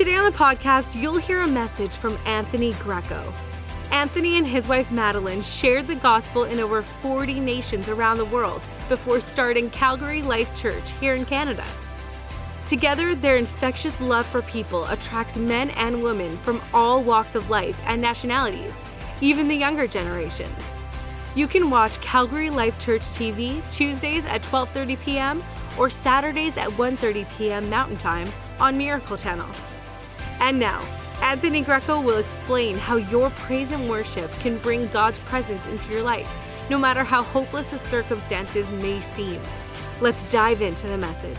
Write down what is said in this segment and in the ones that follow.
Today on the podcast, you'll hear a message from Anthony Greco. Anthony and his wife Madeline shared the gospel in over 40 nations around the world before starting Calgary Life Church here in Canada. Together, their infectious love for people attracts men and women from all walks of life and nationalities, even the younger generations. You can watch Calgary Life Church TV Tuesdays at 12:30 p.m. or Saturdays at 1:30 p.m. Mountain Time on Miracle Channel. And now, Anthony Greco will explain how your praise and worship can bring God's presence into your life, no matter how hopeless the circumstances may seem. Let's dive into the message.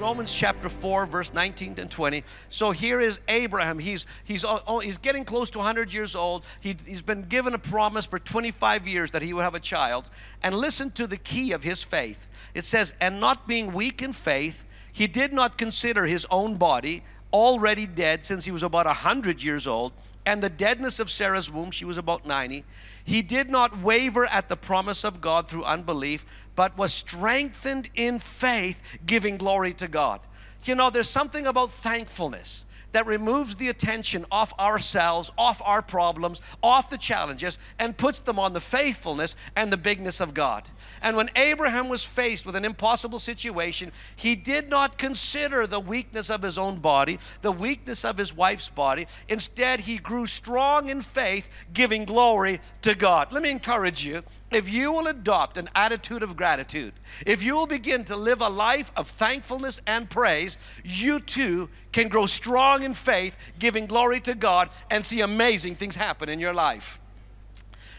Romans chapter 4, verse 19 and 20. So here is Abraham. He's, he's, oh, he's getting close to 100 years old. He, he's been given a promise for 25 years that he would have a child. And listen to the key of his faith. It says, And not being weak in faith, he did not consider his own body already dead since he was about 100 years old, and the deadness of Sarah's womb, she was about 90. He did not waver at the promise of God through unbelief, but was strengthened in faith, giving glory to God. You know, there's something about thankfulness that removes the attention off ourselves, off our problems, off the challenges, and puts them on the faithfulness and the bigness of God. And when Abraham was faced with an impossible situation, he did not consider the weakness of his own body, the weakness of his wife's body. Instead, he grew strong in faith, giving glory to God. Let me encourage you if you will adopt an attitude of gratitude, if you will begin to live a life of thankfulness and praise, you too can grow strong in faith, giving glory to God, and see amazing things happen in your life.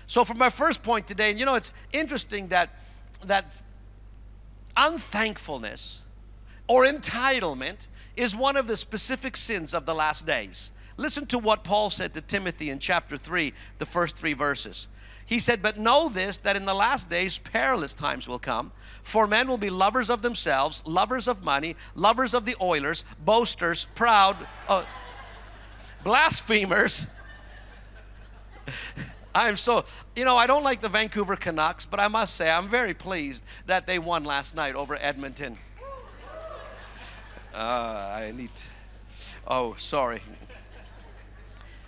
So, for my first point today, and you know, it's interesting that that unthankfulness or entitlement is one of the specific sins of the last days. Listen to what Paul said to Timothy in chapter 3, the first three verses. He said, But know this, that in the last days perilous times will come. For men will be lovers of themselves, lovers of money, lovers of the Oilers, boasters, proud, uh, blasphemers. I'm so, you know, I don't like the Vancouver Canucks, but I must say I'm very pleased that they won last night over Edmonton. Uh, I need, oh, sorry.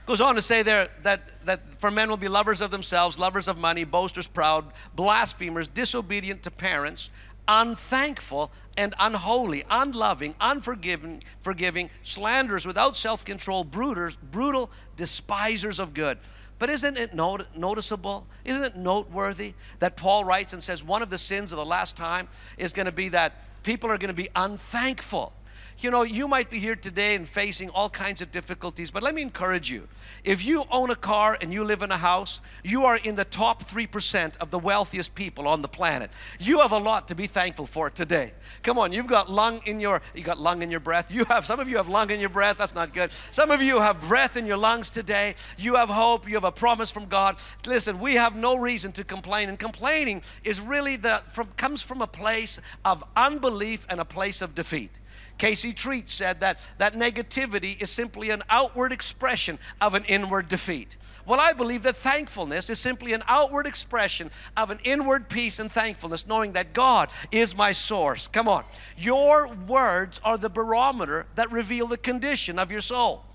Goes on to say there that, that for men will be lovers of themselves, lovers of money, boasters, proud, blasphemers, disobedient to parents, unthankful and unholy, unloving, unforgiving, forgiving, slanderers, without self-control, brutal, brutal, despisers of good. But isn't it not- noticeable? Isn't it noteworthy that Paul writes and says one of the sins of the last time is going to be that people are going to be unthankful. You know, you might be here today and facing all kinds of difficulties, but let me encourage you. If you own a car and you live in a house, you are in the top 3% of the wealthiest people on the planet. You have a lot to be thankful for today. Come on, you've got lung in your you got lung in your breath. You have some of you have lung in your breath. That's not good. Some of you have breath in your lungs today. You have hope, you have a promise from God. Listen, we have no reason to complain and complaining is really the from comes from a place of unbelief and a place of defeat. Casey Treat said that that negativity is simply an outward expression of an inward defeat. Well, I believe that thankfulness is simply an outward expression of an inward peace and thankfulness, knowing that God is my source. Come on. Your words are the barometer that reveal the condition of your soul.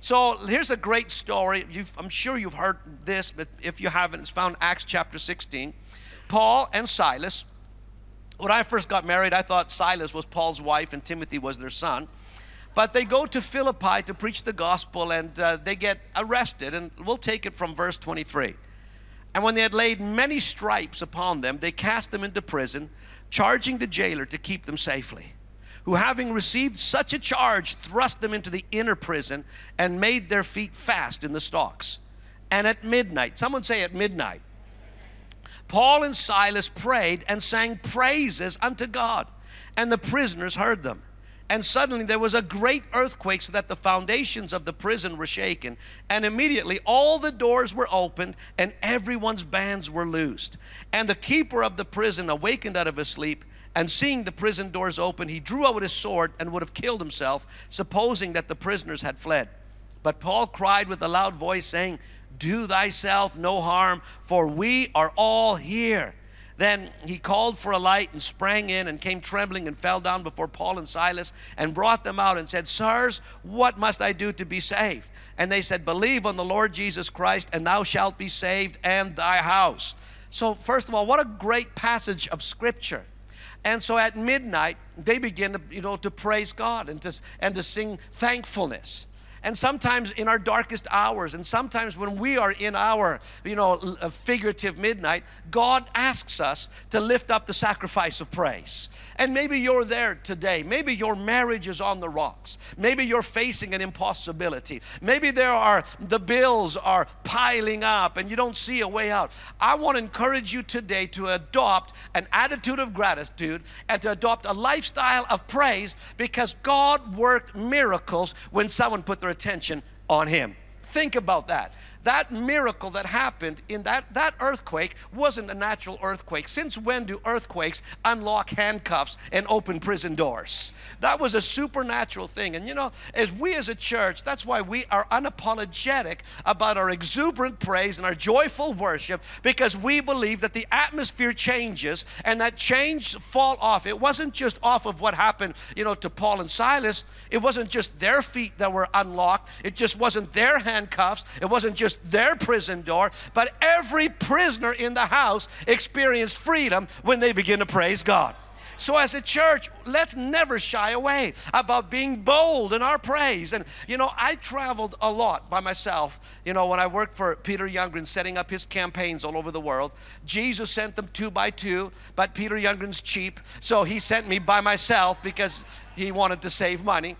So here's a great story. You've, I'm sure you've heard this, but if you haven't, it's found Acts chapter 16. Paul and Silas when I first got married, I thought Silas was Paul's wife and Timothy was their son. But they go to Philippi to preach the gospel and uh, they get arrested. And we'll take it from verse 23. And when they had laid many stripes upon them, they cast them into prison, charging the jailer to keep them safely. Who, having received such a charge, thrust them into the inner prison and made their feet fast in the stocks. And at midnight, someone say at midnight, Paul and Silas prayed and sang praises unto God, and the prisoners heard them. And suddenly there was a great earthquake, so that the foundations of the prison were shaken. And immediately all the doors were opened, and everyone's bands were loosed. And the keeper of the prison awakened out of his sleep, and seeing the prison doors open, he drew out his sword and would have killed himself, supposing that the prisoners had fled. But Paul cried with a loud voice, saying, Do thyself no harm, for we are all here. Then he called for a light and sprang in and came trembling and fell down before Paul and Silas and brought them out and said, Sirs, what must I do to be saved? And they said, Believe on the Lord Jesus Christ, and thou shalt be saved and thy house. So, first of all, what a great passage of scripture. And so at midnight, they begin to, you know, to praise God and to, and to sing thankfulness and sometimes in our darkest hours and sometimes when we are in our you know uh, figurative midnight god asks us to lift up the sacrifice of praise. And maybe you're there today. Maybe your marriage is on the rocks. Maybe you're facing an impossibility. Maybe there are the bills are piling up and you don't see a way out. I want to encourage you today to adopt an attitude of gratitude and to adopt a lifestyle of praise because god worked miracles when someone put their their attention on him. Think about that that miracle that happened in that, that earthquake wasn't a natural earthquake. Since when do earthquakes unlock handcuffs and open prison doors? That was a supernatural thing. And you know, as we as a church, that's why we are unapologetic about our exuberant praise and our joyful worship because we believe that the atmosphere changes and that change fall off. It wasn't just off of what happened, you know, to Paul and Silas. It wasn't just their feet that were unlocked. It just wasn't their handcuffs. It wasn't just just their prison door, but every prisoner in the house experienced freedom when they begin to praise God. So, as a church, let's never shy away about being bold in our praise. And, you know, I traveled a lot by myself, you know, when I worked for Peter Youngren setting up his campaigns all over the world. Jesus sent them two by two, but Peter Youngren's cheap, so he sent me by myself because he wanted to save money.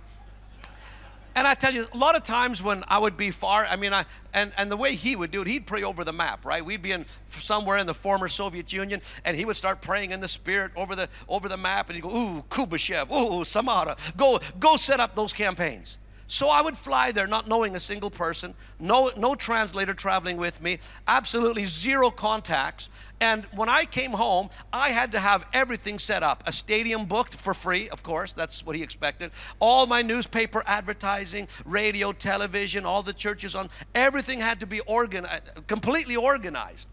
And I tell you, a lot of times when I would be far, I mean, I, and, and the way he would do it, he'd pray over the map, right? We'd be in somewhere in the former Soviet Union, and he would start praying in the spirit over the over the map, and he'd go, ooh, Kuybyshev, ooh, Samara, go, go set up those campaigns. So I would fly there not knowing a single person, no, no translator traveling with me, absolutely zero contacts. And when I came home, I had to have everything set up. A stadium booked for free, of course, that's what he expected. All my newspaper advertising, radio, television, all the churches on, everything had to be organized, uh, completely organized.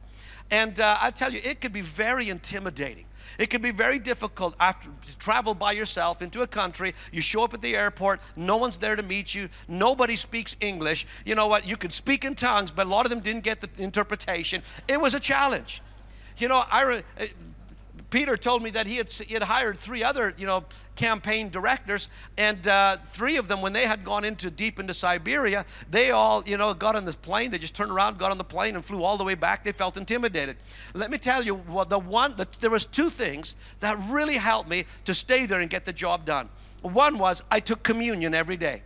And uh, I tell you, it could be very intimidating. It can be very difficult after to travel by yourself into a country. You show up at the airport, no one's there to meet you, nobody speaks English. You know what? You could speak in tongues, but a lot of them didn't get the interpretation. It was a challenge. You know, I Peter told me that he had, he had hired three other, you know, campaign directors, and uh, three of them, when they had gone into deep into Siberia, they all, you know, got on this plane. They just turned around, got on the plane, and flew all the way back. They felt intimidated. Let me tell you, well, the one, the, there was two things that really helped me to stay there and get the job done. One was I took communion every day.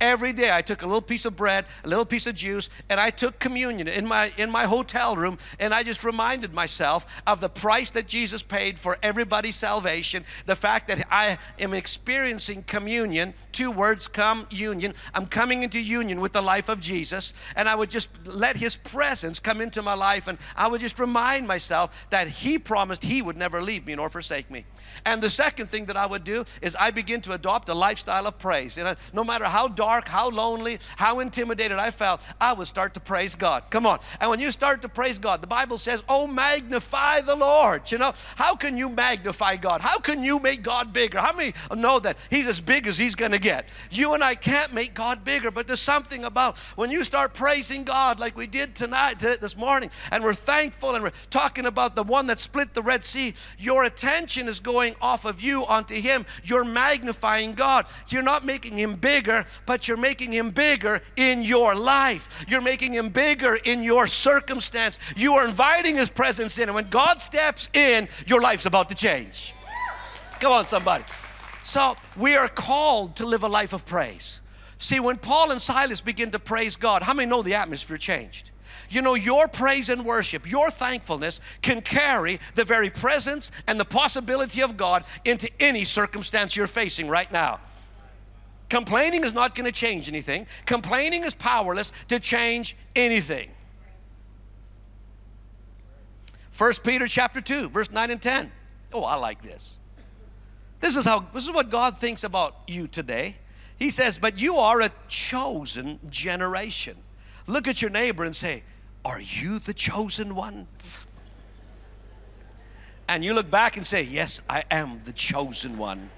Every day I took a little piece of bread, a little piece of juice, and I took communion in my in my hotel room and I just reminded myself of the price that Jesus paid for everybody's salvation, the fact that I am experiencing communion, two words come union. I'm coming into union with the life of Jesus, and I would just let his presence come into my life and I would just remind myself that he promised he would never leave me nor forsake me. And the second thing that I would do is I begin to adopt a lifestyle of praise. You uh, know, no matter how dark, how lonely, how intimidated I felt, I would start to praise God. Come on. And when you start to praise God, the Bible says, Oh, magnify the Lord. You know, how can you magnify God? How can you make God bigger? How many know that He's as big as He's going to get? You and I can't make God bigger, but there's something about when you start praising God like we did tonight, this morning, and we're thankful and we're talking about the one that split the Red Sea, your attention is going off of you onto Him. You're magnifying God. You're not making Him bigger, but you're making Him bigger in your life. You're making Him bigger in your circumstance. You are inviting His presence in. And when God steps in, your life's about to change. Come on, somebody. So we are called to live a life of praise. See, when Paul and Silas begin to praise God, how many know the atmosphere changed? You know, your praise and worship, your thankfulness can carry the very presence and the possibility of God into any circumstance you're facing right now. Complaining is not going to change anything. Complaining is powerless to change anything. 1 Peter chapter 2, verse 9 and 10. Oh, I like this. This is how this is what God thinks about you today. He says, "But you are a chosen generation." Look at your neighbor and say, "Are you the chosen one?" And you look back and say, "Yes, I am the chosen one."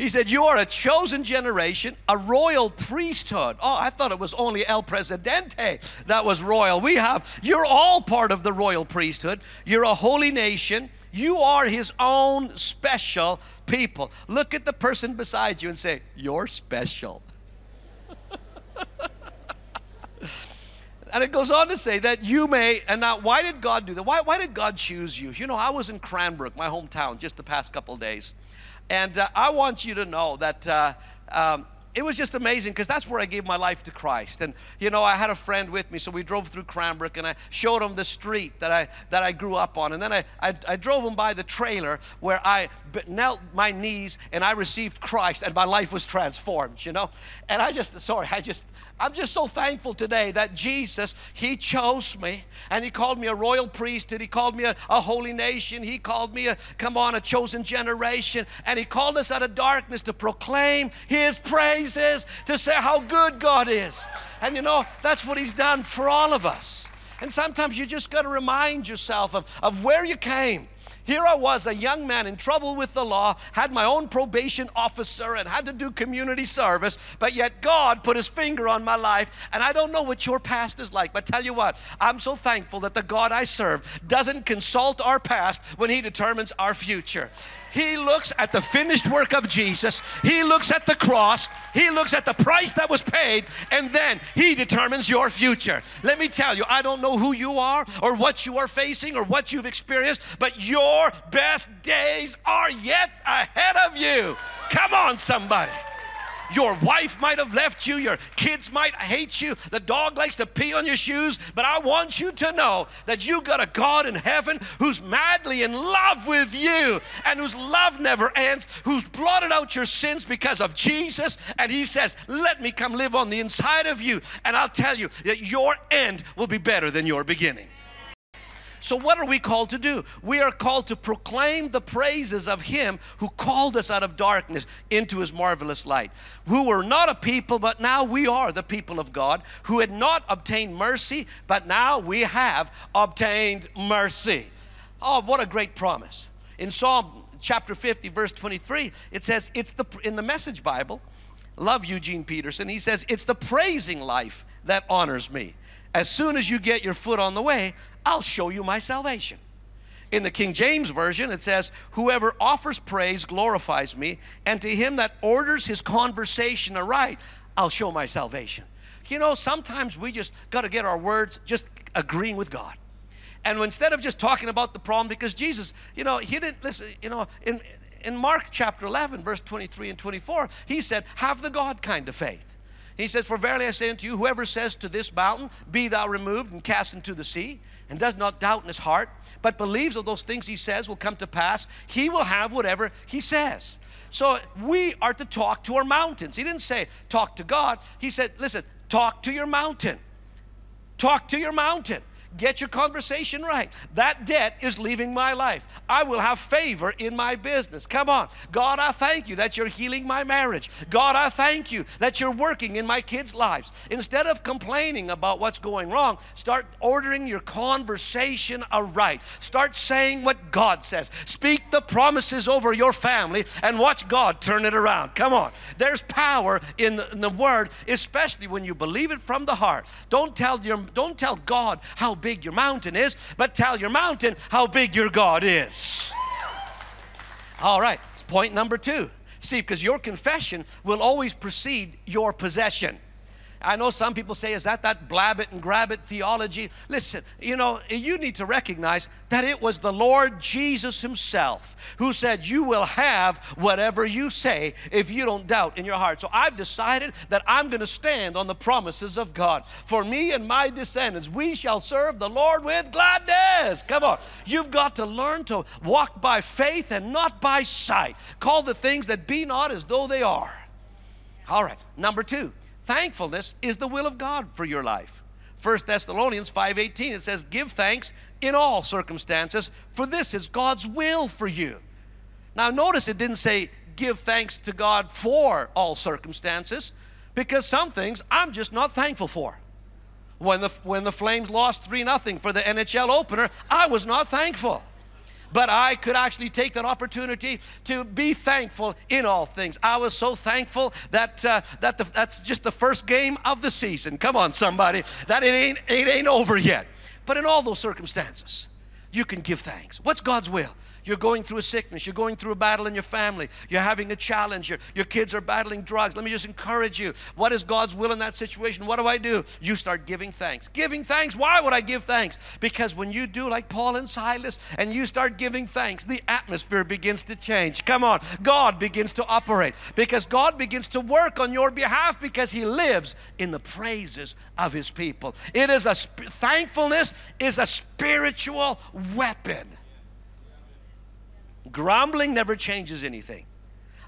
He said, You are a chosen generation, a royal priesthood. Oh, I thought it was only El Presidente that was royal. We have, you're all part of the royal priesthood. You're a holy nation. You are his own special people. Look at the person beside you and say, You're special. and it goes on to say that you may, and now why did God do that? Why, why did God choose you? You know, I was in Cranbrook, my hometown, just the past couple days. And uh, I want you to know that uh, um, it was just amazing because that's where I gave my life to Christ. And you know, I had a friend with me, so we drove through Cranbrook, and I showed him the street that I that I grew up on. And then I I, I drove him by the trailer where I knelt my knees and I received Christ, and my life was transformed. You know, and I just sorry, I just I'm just so thankful today that Jesus, He chose me and He called me a royal priesthood. He called me a, a, holy nation. He called me a, come on, a chosen generation. And He called us out of darkness to proclaim His praises, to say how good God is. And you know, that's what He's done for all of us. And sometimes you just got to remind yourself of, of where you came here I was, a young man in trouble with the law, had my own probation officer, and had to do community service, but yet God put his finger on my life. And I don't know what your past is like, but tell you what, I'm so thankful that the God I serve doesn't consult our past when he determines our future. He looks at the finished work of Jesus. He looks at the cross. He looks at the price that was paid, and then He determines your future. Let me tell you, I don't know who you are or what you are facing or what you've experienced, but your best days are yet ahead of you. Come on, somebody. Your wife might have left you, your kids might hate you, the dog likes to pee on your shoes, but I want you to know that you got a God in heaven who's madly in love with you and whose love never ends, who's blotted out your sins because of Jesus. And He says, Let me come live on the inside of you. And I'll tell you that your end will be better than your beginning. So, what are we called to do? We are called to proclaim the praises of Him who called us out of darkness into His marvelous light. Who were not a people, but now we are the people of God, who had not obtained mercy, but now we have obtained mercy. Oh, what a great promise. In Psalm chapter 50, verse 23, it says, It's the, in the Message Bible, love Eugene Peterson, he says, It's the praising life that honors me. As soon as you get your foot on the way, I'll show you my salvation. In the King James Version, it says, Whoever offers praise glorifies me, and to him that orders his conversation aright, I'll show my salvation. You know, sometimes we just got to get our words just agreeing with God. And instead of just talking about the problem, because Jesus, you know, he didn't listen, you know, in, in Mark chapter 11, verse 23 and 24, he said, Have the God kind of faith. He says, For verily I say unto you, whoever says to this mountain, Be thou removed and cast into the sea, and does not doubt in his heart, but believes that those things he says will come to pass, he will have whatever he says. So we are to talk to our mountains. He didn't say talk to God. He said, listen, talk to your mountain. Talk to your mountain. Get your conversation right. That debt is leaving my life. I will have favor in my business. Come on. God, I thank you that you're healing my marriage. God, I thank you that you're working in my kids' lives. Instead of complaining about what's going wrong, start ordering your conversation aright. Start saying what God says. Speak the promises over your family and watch God turn it around. Come on. There's power in the, in the word, especially when you believe it from the heart. Don't tell your don't tell God how big your mountain is, but tell your mountain how big your God is. All right, it's point number two. See, because your confession will always precede your possession. I know some people say, is that that blab it and grab it theology? Listen, you know, you need to recognize that it was the Lord Jesus Himself who said, You will have whatever you say if you don't doubt in your heart. So I've decided that I'm going to stand on the promises of God. For me and my descendants, we shall serve the Lord with gladness. Come on. You've got to learn to walk by faith and not by sight. Call the things that be not as though they are. All right, number two Thankfulness is the will of God for your life. 1 Thessalonians 5:18 it says give thanks in all circumstances for this is God's will for you. Now notice it didn't say give thanks to God for all circumstances because some things I'm just not thankful for. When the when the Flames lost 3 nothing for the NHL opener, I was not thankful but I could actually take that opportunity to be thankful in all things. I was so thankful that uh, that the, that's just the first game of the season. Come on, somebody, that it ain't it ain't over yet. But in all those circumstances, you can give thanks. What's God's will? You're going through a sickness. You're going through a battle in your family. You're having a challenge. Your, your kids are battling drugs. Let me just encourage you. What is God's will in that situation? What do I do? You start giving thanks. Giving thanks. Why would I give thanks? Because when you do like Paul and Silas and you start giving thanks, the atmosphere begins to change. Come on. God begins to operate because God begins to work on your behalf because He lives in the praises of His people. It is a thankfulness is a spiritual weapon. Grumbling never changes anything.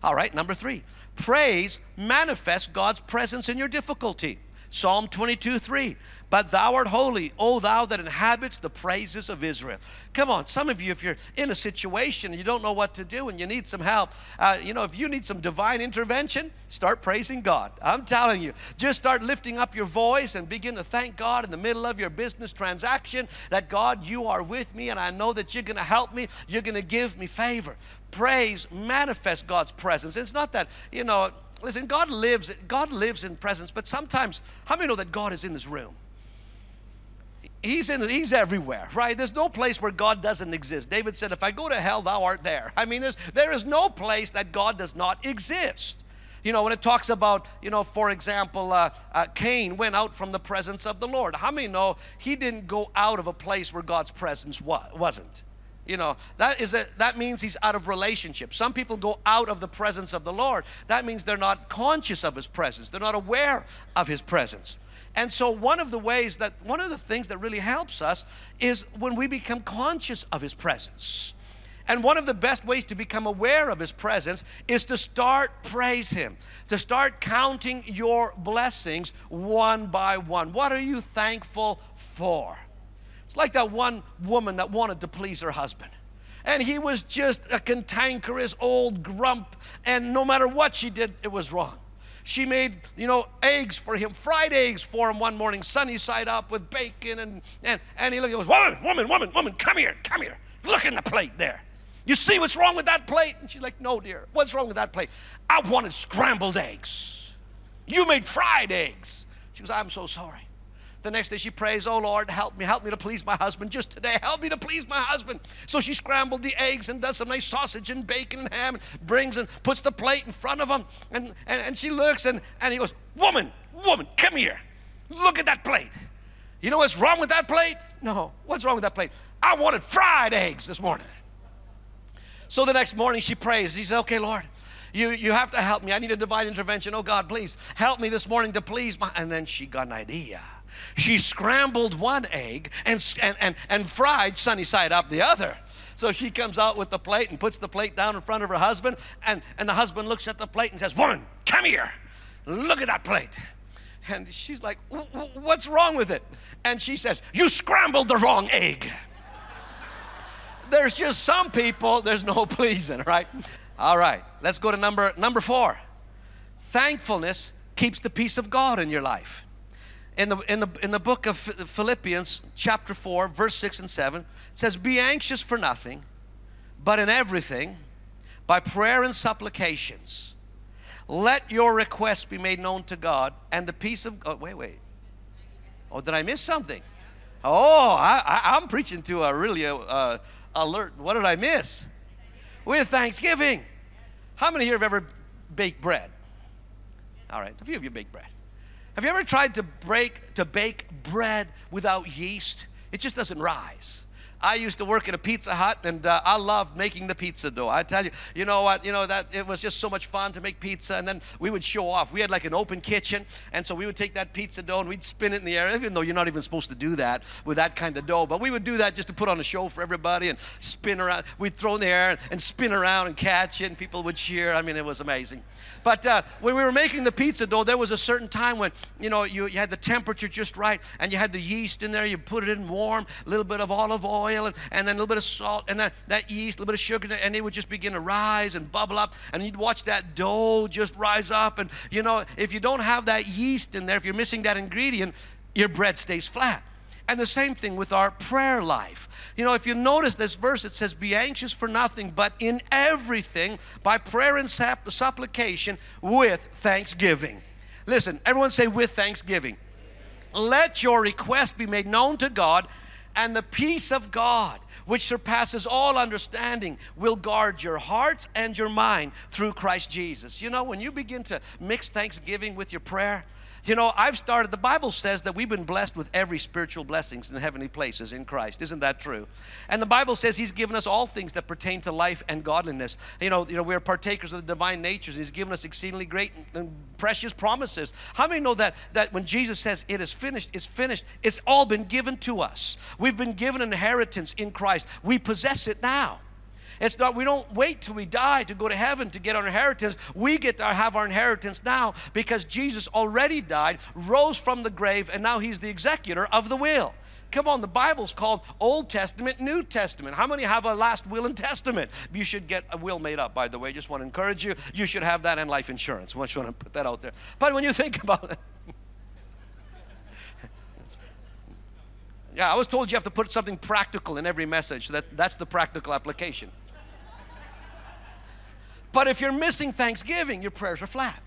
All right, number three, praise manifests God's presence in your difficulty. Psalm 22 3. But thou art holy, O thou that inhabits the praises of Israel. Come on, some of you, if you're in a situation and you don't know what to do and you need some help, uh, you know, if you need some divine intervention, start praising God. I'm telling you, just start lifting up your voice and begin to thank God in the middle of your business transaction that God, you are with me and I know that you're going to help me, you're going to give me favor. Praise manifests God's presence. It's not that, you know, listen, God lives, God lives in presence, but sometimes, how many know that God is in this room? He's in he's everywhere, right? There's no place where God doesn't exist. David said, If I go to hell, thou art there. I mean, there's there is no place that God does not exist. You know, when it talks about, you know, for example, uh, uh, Cain went out from the presence of the Lord. How many know he didn't go out of a place where God's presence wa- wasn't? You know, that is a, that means he's out of relationship. Some people go out of the presence of the Lord. That means they're not conscious of his presence. They're not aware of his presence. And so, one of the ways that, one of the things that really helps us is when we become conscious of His presence. And one of the best ways to become aware of His presence is to start praise Him, to start counting your blessings one by one. What are you thankful for? It's like that one woman that wanted to please her husband. And he was just a cantankerous old grump, and no matter what she did, it was wrong. She made, you know, eggs for him, fried eggs for him one morning, sunny side up with bacon. And, and, and he looked, he goes, Woman, woman, woman, woman, come here, come here. Look in the plate there. You see what's wrong with that plate? And she's like, No, dear. What's wrong with that plate? I wanted scrambled eggs. You made fried eggs. She goes, I'm so sorry. The next day she prays, Oh Lord, help me, help me to please my husband just today. Help me to please my husband. So she scrambled the eggs and does some nice sausage and bacon and ham and brings and puts the plate in front of him. And, and, and she looks and, and he goes, Woman, woman, come here. Look at that plate. You know what's wrong with that plate? No. What's wrong with that plate? I wanted fried eggs this morning. So the next morning she prays. He says, Okay, Lord, you, you have to help me. I need a divine intervention. Oh God, please help me this morning to please my. And then she got an idea. She scrambled one egg and, and, and, and fried sunny side up the other. So she comes out with the plate and puts the plate down in front of her husband. And, and the husband looks at the plate and says, Woman, come here. Look at that plate. And she's like, What's wrong with it? And she says, You scrambled the wrong egg. there's just some people, there's no pleasing, right? All right, let's go to number, number four. Thankfulness keeps the peace of God in your life in the, in the, in the book of Philippians, chapter 4, verse 6 and 7, it says, Be anxious for nothing, but in everything, by prayer and supplications, let your requests be made known to God, and the peace of God. Oh, wait, wait. Oh, did I miss something? Oh, I, am preaching to a really uh, alert. What did I miss? With Thanksgiving. How many here have ever baked bread? All right, a few of you bake bread. Have you ever tried to break to bake bread without yeast? It just doesn't rise. I used to work at a Pizza Hut, and uh, I loved making the pizza dough. I tell you, you know what? You know that it was just so much fun to make pizza, and then we would show off. We had like an open kitchen, and so we would take that pizza dough and we'd spin it in the air, even though you're not even supposed to do that with that kind of dough. But we would do that just to put on a show for everybody and spin around. We'd throw in the air and spin around and catch it, and people would cheer. I mean, it was amazing. But uh, when we were making the pizza dough, there was a certain time when you know you, you had the temperature just right, and you had the yeast in there. You put it in warm, a little bit of olive oil, and, and then a little bit of salt, and then that yeast, a little bit of sugar, and it would just begin to rise and bubble up, and you'd watch that dough just rise up. And you know, if you don't have that yeast in there, if you're missing that ingredient, your bread stays flat. And the same thing with our prayer life. You know, if you notice this verse, it says, Be anxious for nothing, but in everything, by prayer and supplication, with thanksgiving. Listen, everyone say, with thanksgiving. Let your request be made known to God, and the peace of God, which surpasses all understanding, will guard your hearts and your mind through Christ Jesus. You know, when you begin to mix thanksgiving with your prayer, you know, I've started, the Bible says that we've been blessed with every spiritual blessings in heavenly places in Christ. Isn't that true? And the Bible says He's given us all things that pertain to life and godliness. You know, you know we're partakers of the divine natures. He's given us exceedingly great and precious promises. How many know that, that when Jesus says it is finished, it's finished, it's all been given to us? We've been given inheritance in Christ. We possess it now. It's not, we don't wait till we die to go to heaven to get our inheritance. We get to have our inheritance now because Jesus already died, rose from the grave, and now he's the executor of the will. Come on, the Bible's called Old Testament, New Testament. How many have a last will and testament? You should get a will made up, by the way. Just want to encourage you. You should have that and life insurance. I just want to put that out there. But when you think about it, yeah, I was told you have to put something practical in every message. That, that's the practical application. But if you're missing thanksgiving, your prayers are flat.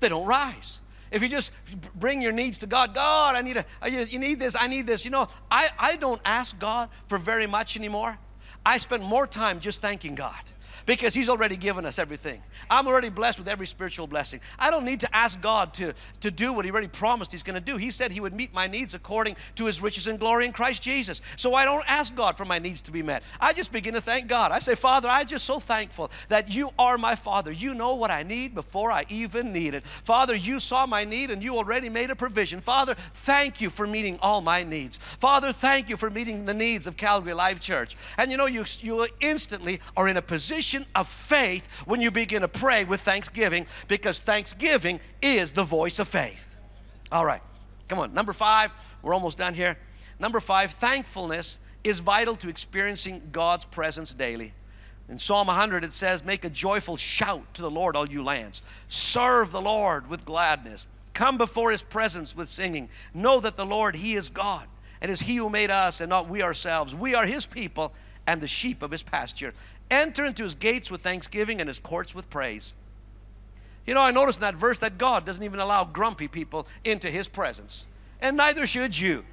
They don't rise. If you just bring your needs to God, God, I need a, you need this, I need this. You know, I, I don't ask God for very much anymore. I spend more time just thanking God because He's already given us everything. I'm already blessed with every spiritual blessing. I don't need to ask God to, to do what He already promised He's going to do. He said He would meet my needs according to His riches and glory in Christ Jesus. So I don't ask God for my needs to be met. I just begin to thank God. I say, Father, I'm just so thankful that you are my Father. You know what I need before I even need it. Father, you saw my need and you already made a provision. Father, thank you for meeting all my needs. Father, thank you for meeting the needs of Calgary Life Church. And you know, you, you instantly are in a position of faith when you begin to pray with thanksgiving because thanksgiving is the voice of faith. All right, come on. Number five, we're almost done here. Number five, thankfulness is vital to experiencing God's presence daily. In Psalm 100, it says, Make a joyful shout to the Lord, all you lands. Serve the Lord with gladness. Come before his presence with singing. Know that the Lord, he is God, and is he who made us and not we ourselves. We are his people and the sheep of his pasture. Enter into his gates with thanksgiving and his courts with praise. You know, I noticed in that verse that God doesn't even allow grumpy people into his presence, and neither should you.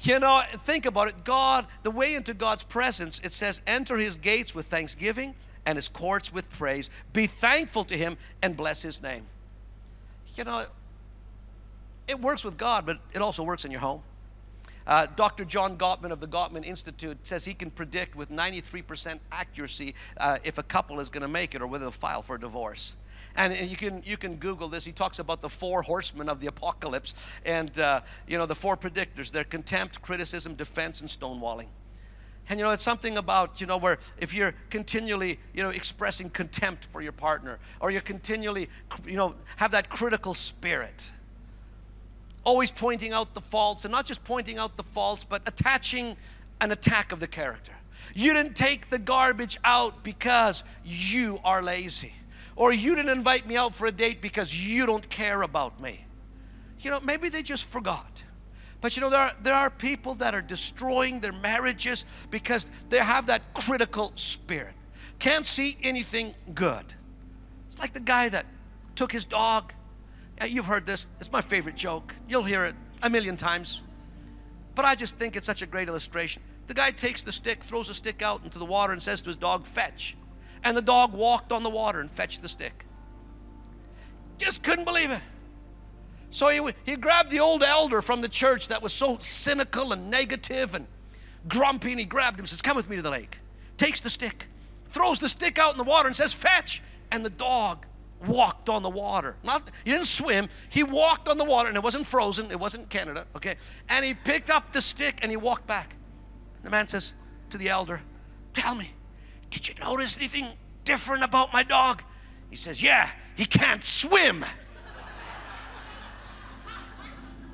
You know, think about it. God, the way into God's presence, it says, enter his gates with thanksgiving and his courts with praise. Be thankful to him and bless his name. You know, it works with God, but it also works in your home. Uh, Dr. John Gottman of the Gottman Institute says he can predict with 93% accuracy uh, if a couple is going to make it or whether they'll file for divorce. And you can you can Google this. He talks about the four horsemen of the apocalypse, and uh, you know the four predictors: they're contempt, criticism, defense, and stonewalling. And you know it's something about you know where if you're continually you know expressing contempt for your partner, or you're continually you know have that critical spirit always pointing out the faults, and not just pointing out the faults, but attaching an attack of the character. You didn't take the garbage out because you are lazy. Or you didn't invite me out for a date because you don't care about me. You know, maybe they just forgot. But you know, there are, there are people that are destroying their marriages because they have that critical spirit. Can't see anything good. It's like the guy that took his dog Uh, you've heard this. It's my favorite joke. You'll hear it a million times. But I just think it's such a great illustration. The guy takes the stick, throws the stick out into the water, and says to his dog, Fetch. And the dog walked on the water and fetched the stick. Just couldn't believe it. So he, he grabbed the old elder from the church that was so cynical and negative and grumpy, and he grabbed him, says, Come with me to the lake. Takes the stick, throws the stick out in the water, and says, Fetch! And the dog walked on the water. Not he didn't swim, he walked on the water, and it wasn't frozen, it wasn't Canada, okay? And he picked up the stick and he walked back. The man says to the elder, Tell me, did you notice anything different about my dog? He says, Yeah, he can't swim.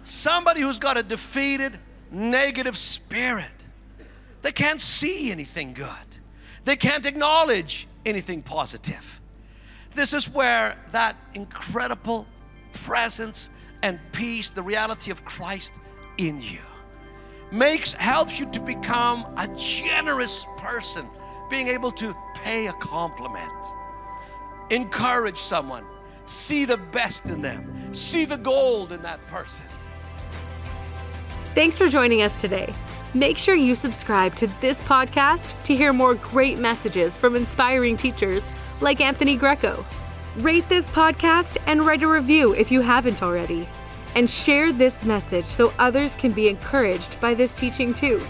Somebody who's got a defeated, negative spirit. They can't see anything good. They can't acknowledge anything positive. This is where that incredible presence and peace, the reality of Christ in you, makes helps you to become a generous person, being able to pay a compliment, encourage someone, see the best in them, see the gold in that person. Thanks for joining us today. Make sure you subscribe to this podcast to hear more great messages from inspiring teachers like Anthony Greco. Rate this podcast and write a review if you haven't already. And share this message so others can be encouraged by this teaching too.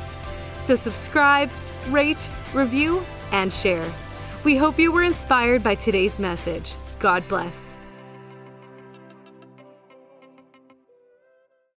So, subscribe, rate, review, and share. We hope you were inspired by today's message. God bless.